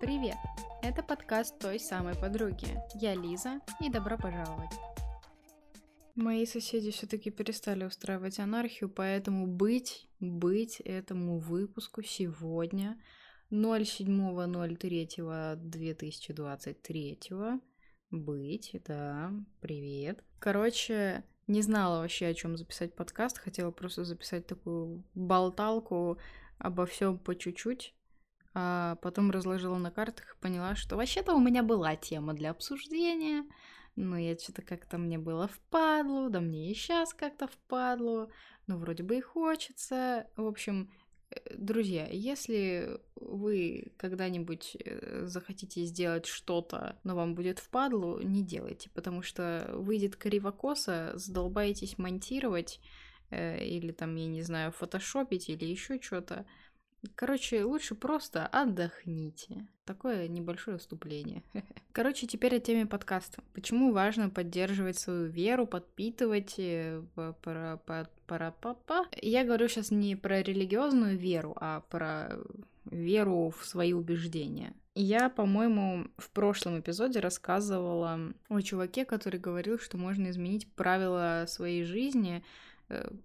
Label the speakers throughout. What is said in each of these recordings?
Speaker 1: Привет! Это подкаст той самой подруги. Я Лиза, и добро пожаловать. Мои соседи все-таки перестали устраивать анархию, поэтому быть, быть этому выпуску сегодня 07.03.2023 быть, да, привет. Короче, не знала вообще, о чем записать подкаст, хотела просто записать такую болталку обо всем по чуть-чуть, а потом разложила на картах и поняла, что вообще-то у меня была тема для обсуждения, но я что-то как-то мне было впадло, да мне и сейчас как-то впадло, ну вроде бы и хочется. В общем, э, друзья, если вы когда-нибудь э, захотите сделать что-то, но вам будет впадлу, не делайте, потому что выйдет кривокоса, задолбаетесь монтировать, или там, я не знаю, фотошопить, или еще что-то, Короче, лучше просто отдохните. Такое небольшое вступление. Короче, теперь о теме подкаста. Почему важно поддерживать свою веру, подпитывать э. Я говорю сейчас не про религиозную веру, а про веру в свои убеждения. Я, по-моему, в прошлом эпизоде рассказывала о чуваке, который говорил, что можно изменить правила своей жизни э,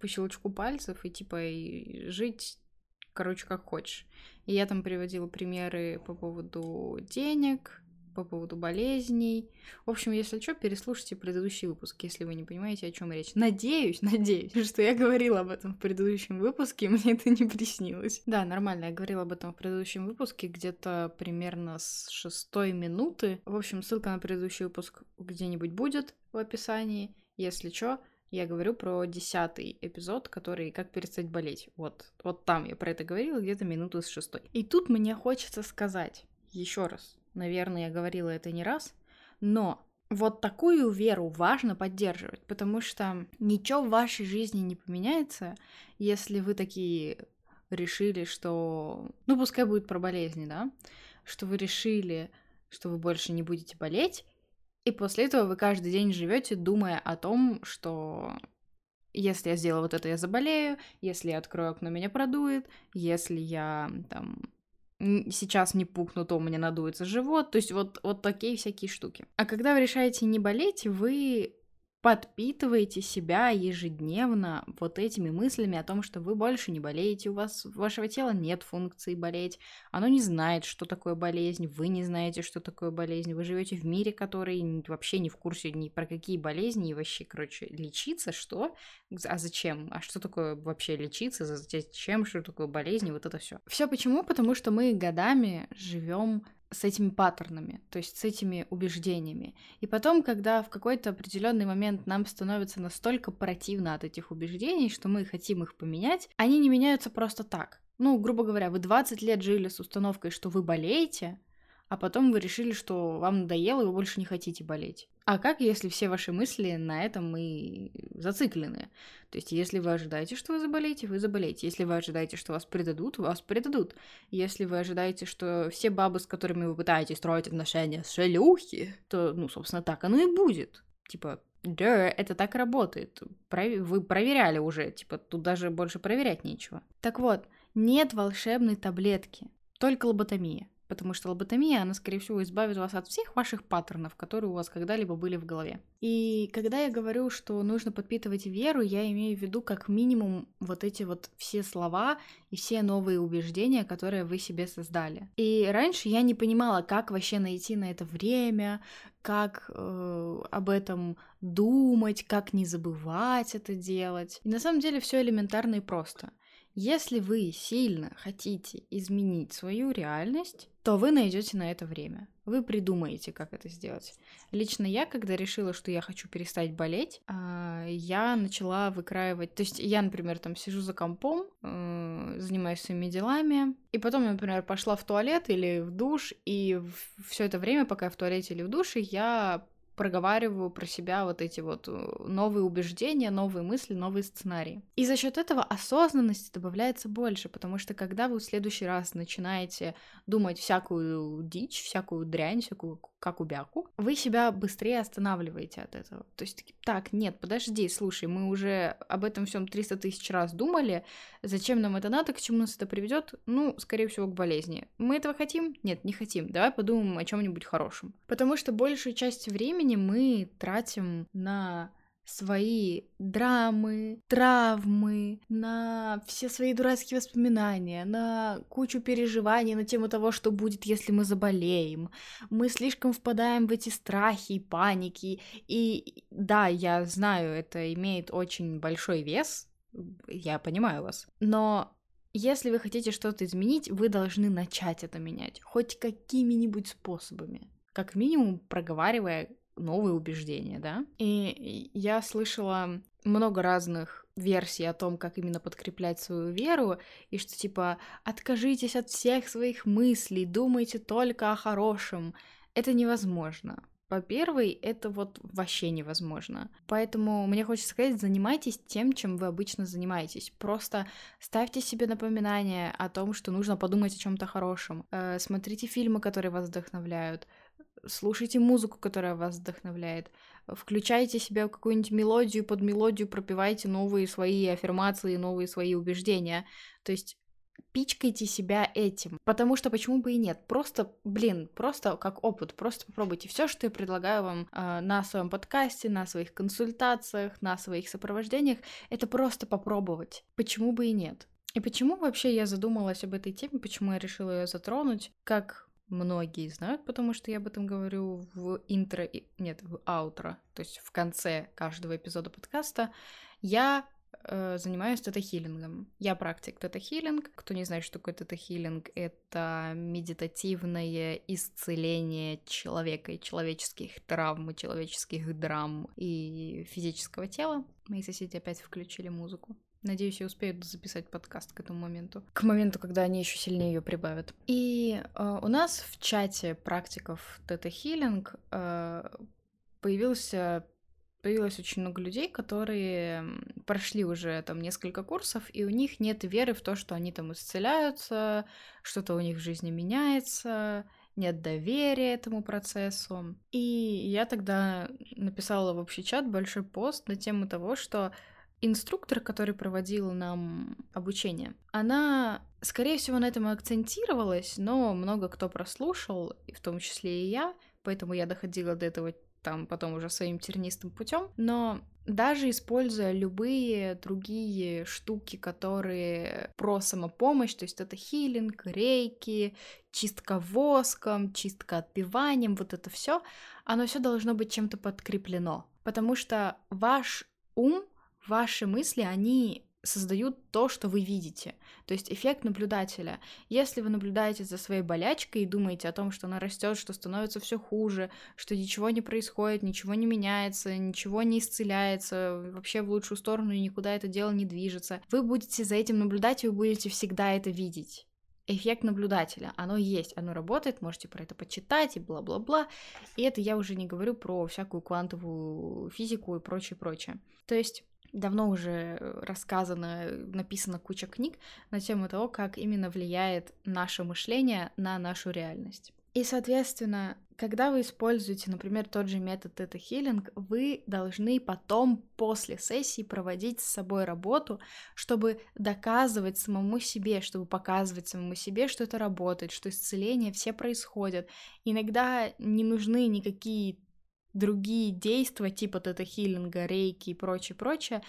Speaker 1: по щелчку пальцев и типа и жить короче, как хочешь. И я там приводила примеры по поводу денег, по поводу болезней. В общем, если что, переслушайте предыдущий выпуск, если вы не понимаете, о чем речь. Надеюсь, надеюсь, что я говорила об этом в предыдущем выпуске, мне это не приснилось. Да, нормально, я говорила об этом в предыдущем выпуске, где-то примерно с шестой минуты. В общем, ссылка на предыдущий выпуск где-нибудь будет в описании. Если что, я говорю про десятый эпизод, который «Как перестать болеть». Вот, вот там я про это говорила, где-то минуту с шестой. И тут мне хочется сказать еще раз. Наверное, я говорила это не раз, но вот такую веру важно поддерживать, потому что ничего в вашей жизни не поменяется, если вы такие решили, что... Ну, пускай будет про болезни, да? Что вы решили, что вы больше не будете болеть, и после этого вы каждый день живете, думая о том, что если я сделаю вот это, я заболею, если я открою окно, меня продует, если я там сейчас не пукну, то у меня надуется живот, то есть вот, вот такие всякие штуки. А когда вы решаете не болеть, вы подпитываете себя ежедневно вот этими мыслями о том, что вы больше не болеете, у вас вашего тела нет функции болеть, оно не знает, что такое болезнь, вы не знаете, что такое болезнь, вы живете в мире, который вообще не в курсе ни про какие болезни и вообще, короче, лечиться, что? А зачем? А что такое вообще лечиться? Зачем? Что такое болезнь? Вот это все. Все почему? Потому что мы годами живем с этими паттернами, то есть с этими убеждениями. И потом, когда в какой-то определенный момент нам становится настолько противно от этих убеждений, что мы хотим их поменять, они не меняются просто так. Ну, грубо говоря, вы 20 лет жили с установкой, что вы болеете, а потом вы решили, что вам надоело, и вы больше не хотите болеть. А как, если все ваши мысли на этом и зациклены? То есть, если вы ожидаете, что вы заболеете, вы заболеете. Если вы ожидаете, что вас предадут, вас предадут. Если вы ожидаете, что все бабы, с которыми вы пытаетесь строить отношения, шелюхи, то, ну, собственно, так оно и будет. Типа, да, это так работает. Вы проверяли уже, типа, тут даже больше проверять нечего. Так вот, нет волшебной таблетки, только лоботомия потому что лоботомия, она, скорее всего, избавит вас от всех ваших паттернов, которые у вас когда-либо были в голове. И когда я говорю, что нужно подпитывать веру, я имею в виду как минимум вот эти вот все слова и все новые убеждения, которые вы себе создали. И раньше я не понимала, как вообще найти на это время, как э, об этом думать, как не забывать это делать. И на самом деле все элементарно и просто. Если вы сильно хотите изменить свою реальность, то вы найдете на это время. Вы придумаете, как это сделать. Лично я, когда решила, что я хочу перестать болеть, а, я начала выкраивать. То есть я, например, там сижу за компом, э, занимаюсь своими делами, и потом, например, пошла в туалет или в душ, и все это время, пока я в туалете или в душе, я проговариваю про себя вот эти вот э, новые убеждения, новые мысли, новые сценарии. И за счет этого осознанности добавляется больше, потому что когда вы в следующий раз начинаете думать всякую дичь, всякую дрянь, всякую каку-бяку, вы себя быстрее останавливаете от этого. То есть, так, нет, подожди, слушай, мы уже об этом всем 300 тысяч раз думали, зачем нам это надо, к чему нас это приведет? Ну, скорее всего, к болезни. Мы этого хотим? Нет, не хотим. Давай подумаем о чем-нибудь хорошем. Потому что большую часть времени мы тратим на свои драмы, травмы, на все свои дурацкие воспоминания, на кучу переживаний на тему того, что будет, если мы заболеем. Мы слишком впадаем в эти страхи и паники. И да, я знаю, это имеет очень большой вес, я понимаю вас. Но если вы хотите что-то изменить, вы должны начать это менять, хоть какими-нибудь способами. Как минимум проговаривая новые убеждения, да. И я слышала много разных версий о том, как именно подкреплять свою веру, и что типа откажитесь от всех своих мыслей, думайте только о хорошем. Это невозможно. По первой, это вот вообще невозможно. Поэтому мне хочется сказать, занимайтесь тем, чем вы обычно занимаетесь. Просто ставьте себе напоминание о том, что нужно подумать о чем-то хорошем. Э, смотрите фильмы, которые вас вдохновляют слушайте музыку, которая вас вдохновляет, включайте себя в какую-нибудь мелодию, под мелодию пропивайте новые свои аффирмации, новые свои убеждения. То есть пичкайте себя этим, потому что почему бы и нет? Просто, блин, просто как опыт, просто попробуйте все, что я предлагаю вам э, на своем подкасте, на своих консультациях, на своих сопровождениях, это просто попробовать. Почему бы и нет? И почему вообще я задумалась об этой теме, почему я решила ее затронуть? Как многие знают, потому что я об этом говорю в интро, нет, в аутро, то есть в конце каждого эпизода подкаста, я э, занимаюсь тета-хиллингом. Я практик тета-хиллинг. Кто не знает, что такое тета-хиллинг, это медитативное исцеление человека и человеческих травм, и человеческих драм и физического тела. Мои соседи опять включили музыку. Надеюсь, я успею записать подкаст к этому моменту. К моменту, когда они еще сильнее ее прибавят. И э, у нас в чате практиков Тета Хиллинг э, появился появилось очень много людей, которые прошли уже там несколько курсов, и у них нет веры в то, что они там исцеляются, что-то у них в жизни меняется, нет доверия этому процессу. И я тогда написала в общий чат большой пост на тему того, что инструктор, который проводил нам обучение, она, скорее всего, на этом акцентировалась, но много кто прослушал, в том числе и я, поэтому я доходила до этого там потом уже своим тернистым путем. Но даже используя любые другие штуки, которые про самопомощь, то есть это хилинг, рейки, чистка воском, чистка отпиванием, вот это все, оно все должно быть чем-то подкреплено. Потому что ваш ум ваши мысли, они создают то, что вы видите. То есть эффект наблюдателя. Если вы наблюдаете за своей болячкой и думаете о том, что она растет, что становится все хуже, что ничего не происходит, ничего не меняется, ничего не исцеляется, вообще в лучшую сторону и никуда это дело не движется, вы будете за этим наблюдать и вы будете всегда это видеть. Эффект наблюдателя, оно есть, оно работает, можете про это почитать и бла-бла-бла. И это я уже не говорю про всякую квантовую физику и прочее, прочее. То есть давно уже рассказано, написана куча книг на тему того, как именно влияет наше мышление на нашу реальность. И, соответственно, когда вы используете, например, тот же метод это хилинг, вы должны потом, после сессии, проводить с собой работу, чтобы доказывать самому себе, чтобы показывать самому себе, что это работает, что исцеление все происходят. Иногда не нужны никакие другие действия, типа тета-хиллинга, рейки и прочее, прочее,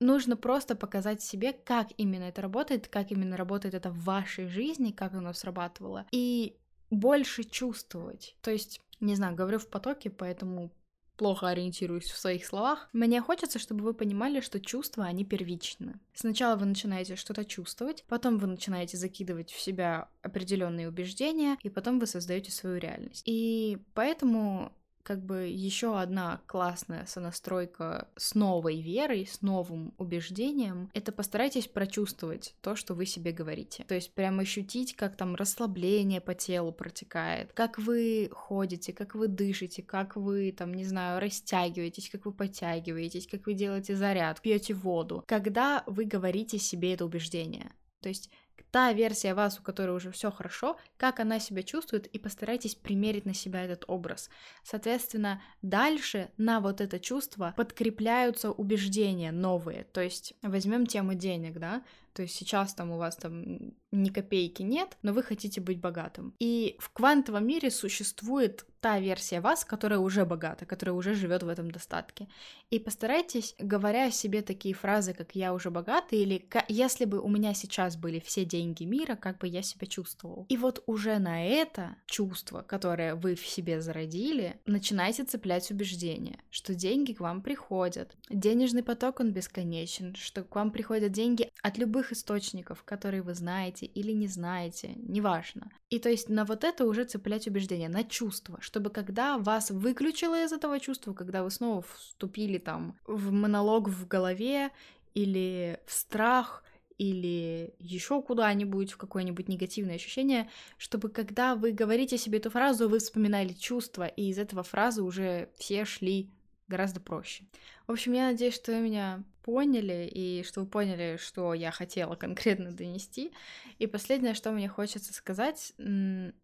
Speaker 1: нужно просто показать себе, как именно это работает, как именно работает это в вашей жизни, как оно срабатывало, и больше чувствовать. То есть, не знаю, говорю в потоке, поэтому плохо ориентируюсь в своих словах. Мне хочется, чтобы вы понимали, что чувства, они первичны. Сначала вы начинаете что-то чувствовать, потом вы начинаете закидывать в себя определенные убеждения, и потом вы создаете свою реальность. И поэтому как бы еще одна классная сонастройка с новой верой, с новым убеждением, это постарайтесь прочувствовать то, что вы себе говорите. То есть прям ощутить, как там расслабление по телу протекает, как вы ходите, как вы дышите, как вы там, не знаю, растягиваетесь, как вы подтягиваетесь, как вы делаете заряд, пьете воду. Когда вы говорите себе это убеждение. То есть та версия вас, у которой уже все хорошо, как она себя чувствует, и постарайтесь примерить на себя этот образ. Соответственно, дальше на вот это чувство подкрепляются убеждения новые. То есть возьмем тему денег, да, то есть сейчас там у вас там ни копейки нет, но вы хотите быть богатым. И в квантовом мире существует та версия вас, которая уже богата, которая уже живет в этом достатке. И постарайтесь, говоря себе такие фразы, как «я уже богатый» или «если бы у меня сейчас были все деньги мира, как бы я себя чувствовал». И вот уже на это чувство, которое вы в себе зародили, начинайте цеплять убеждения, что деньги к вам приходят. Денежный поток, он бесконечен, что к вам приходят деньги от любых источников, которые вы знаете или не знаете, неважно. И то есть на вот это уже цеплять убеждения, на чувство, чтобы когда вас выключило из этого чувства, когда вы снова вступили там в монолог в голове или в страх, или еще куда-нибудь, в какое-нибудь негативное ощущение, чтобы когда вы говорите себе эту фразу, вы вспоминали чувства, и из этого фразы уже все шли гораздо проще. В общем, я надеюсь, что вы меня поняли, и что вы поняли, что я хотела конкретно донести. И последнее, что мне хочется сказать,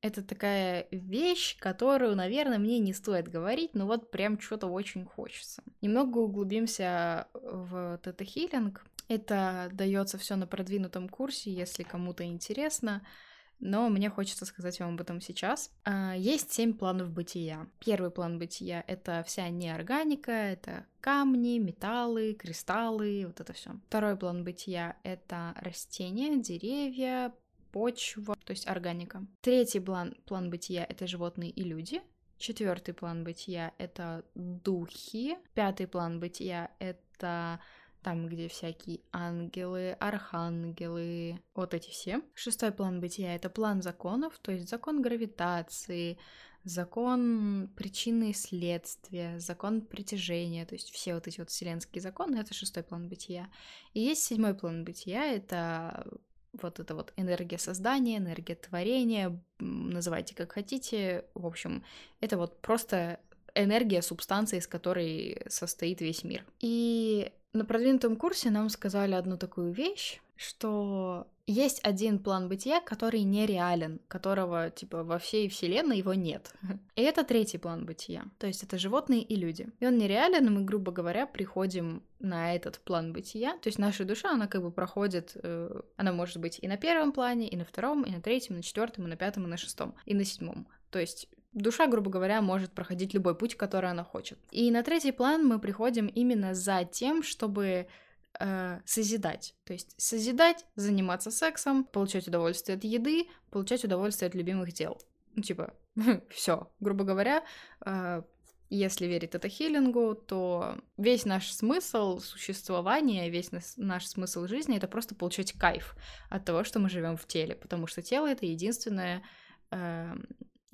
Speaker 1: это такая вещь, которую, наверное, мне не стоит говорить, но вот прям что-то очень хочется. Немного углубимся в тета-хилинг. Это дается все на продвинутом курсе, если кому-то интересно но мне хочется сказать вам об этом сейчас. А, есть семь планов бытия. Первый план бытия — это вся неорганика, это камни, металлы, кристаллы, вот это все. Второй план бытия — это растения, деревья, почва, то есть органика. Третий план, план бытия — это животные и люди. Четвертый план бытия — это духи. Пятый план бытия — это там, где всякие ангелы, архангелы, вот эти все. Шестой план бытия — это план законов, то есть закон гравитации, закон причины и следствия, закон притяжения, то есть все вот эти вот вселенские законы — это шестой план бытия. И есть седьмой план бытия — это вот это вот энергия создания, энергия творения, называйте как хотите. В общем, это вот просто энергия, субстанция, из которой состоит весь мир. И на продвинутом курсе нам сказали одну такую вещь, что есть один план бытия, который нереален, которого, типа, во всей вселенной его нет. И это третий план бытия, то есть это животные и люди. И он нереален, и мы, грубо говоря, приходим на этот план бытия, то есть наша душа, она как бы проходит, э, она может быть и на первом плане, и на втором, и на третьем, и на четвертом, и на пятом, и на шестом, и на седьмом. То есть душа, грубо говоря, может проходить любой путь, который она хочет. И на третий план мы приходим именно за тем, чтобы э, созидать. То есть созидать, заниматься сексом, получать удовольствие от еды, получать удовольствие от любимых дел. Ну, типа, все, грубо говоря, э, если верить это хилингу, то весь наш смысл существования, весь наш смысл жизни это просто получать кайф от того, что мы живем в теле, потому что тело это единственное э,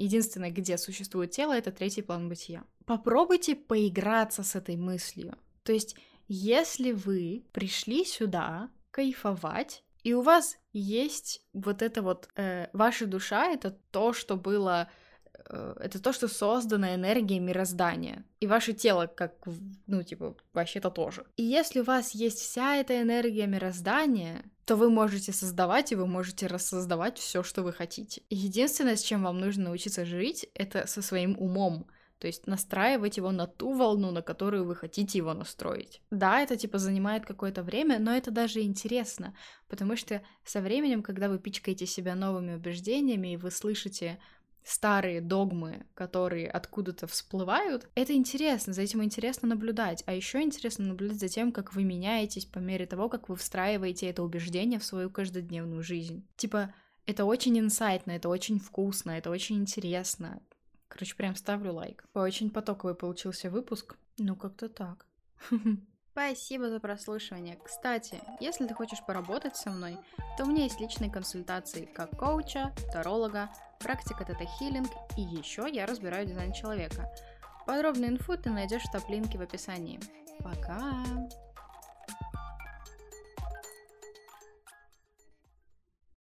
Speaker 1: Единственное, где существует тело, это третий план бытия. Попробуйте поиграться с этой мыслью. То есть, если вы пришли сюда кайфовать, и у вас есть вот это вот, э, ваша душа, это то, что было Э, это то, что создано энергией мироздания. И ваше тело, как, ну, типа, вообще-то тоже. И если у вас есть вся эта энергия мироздания, то вы можете создавать, и вы можете рассоздавать все, что вы хотите. Единственное, с чем вам нужно научиться жить, это со своим умом. То есть настраивать его на ту волну, на которую вы хотите его настроить. Да, это типа занимает какое-то время, но это даже интересно, потому что со временем, когда вы пичкаете себя новыми убеждениями, и вы слышите старые догмы, которые откуда-то всплывают, это интересно, за этим интересно наблюдать. А еще интересно наблюдать за тем, как вы меняетесь по мере того, как вы встраиваете это убеждение в свою каждодневную жизнь. Типа, это очень инсайтно, это очень вкусно, это очень интересно. Короче, прям ставлю лайк. Очень потоковый получился выпуск. Ну, как-то так. Спасибо за прослушивание. Кстати, если ты хочешь поработать со мной, то у меня есть личные консультации как коуча, таролога, практика тета-хилинг и еще я разбираю дизайн человека. Подробную инфу ты найдешь в топ-линке в описании. Пока!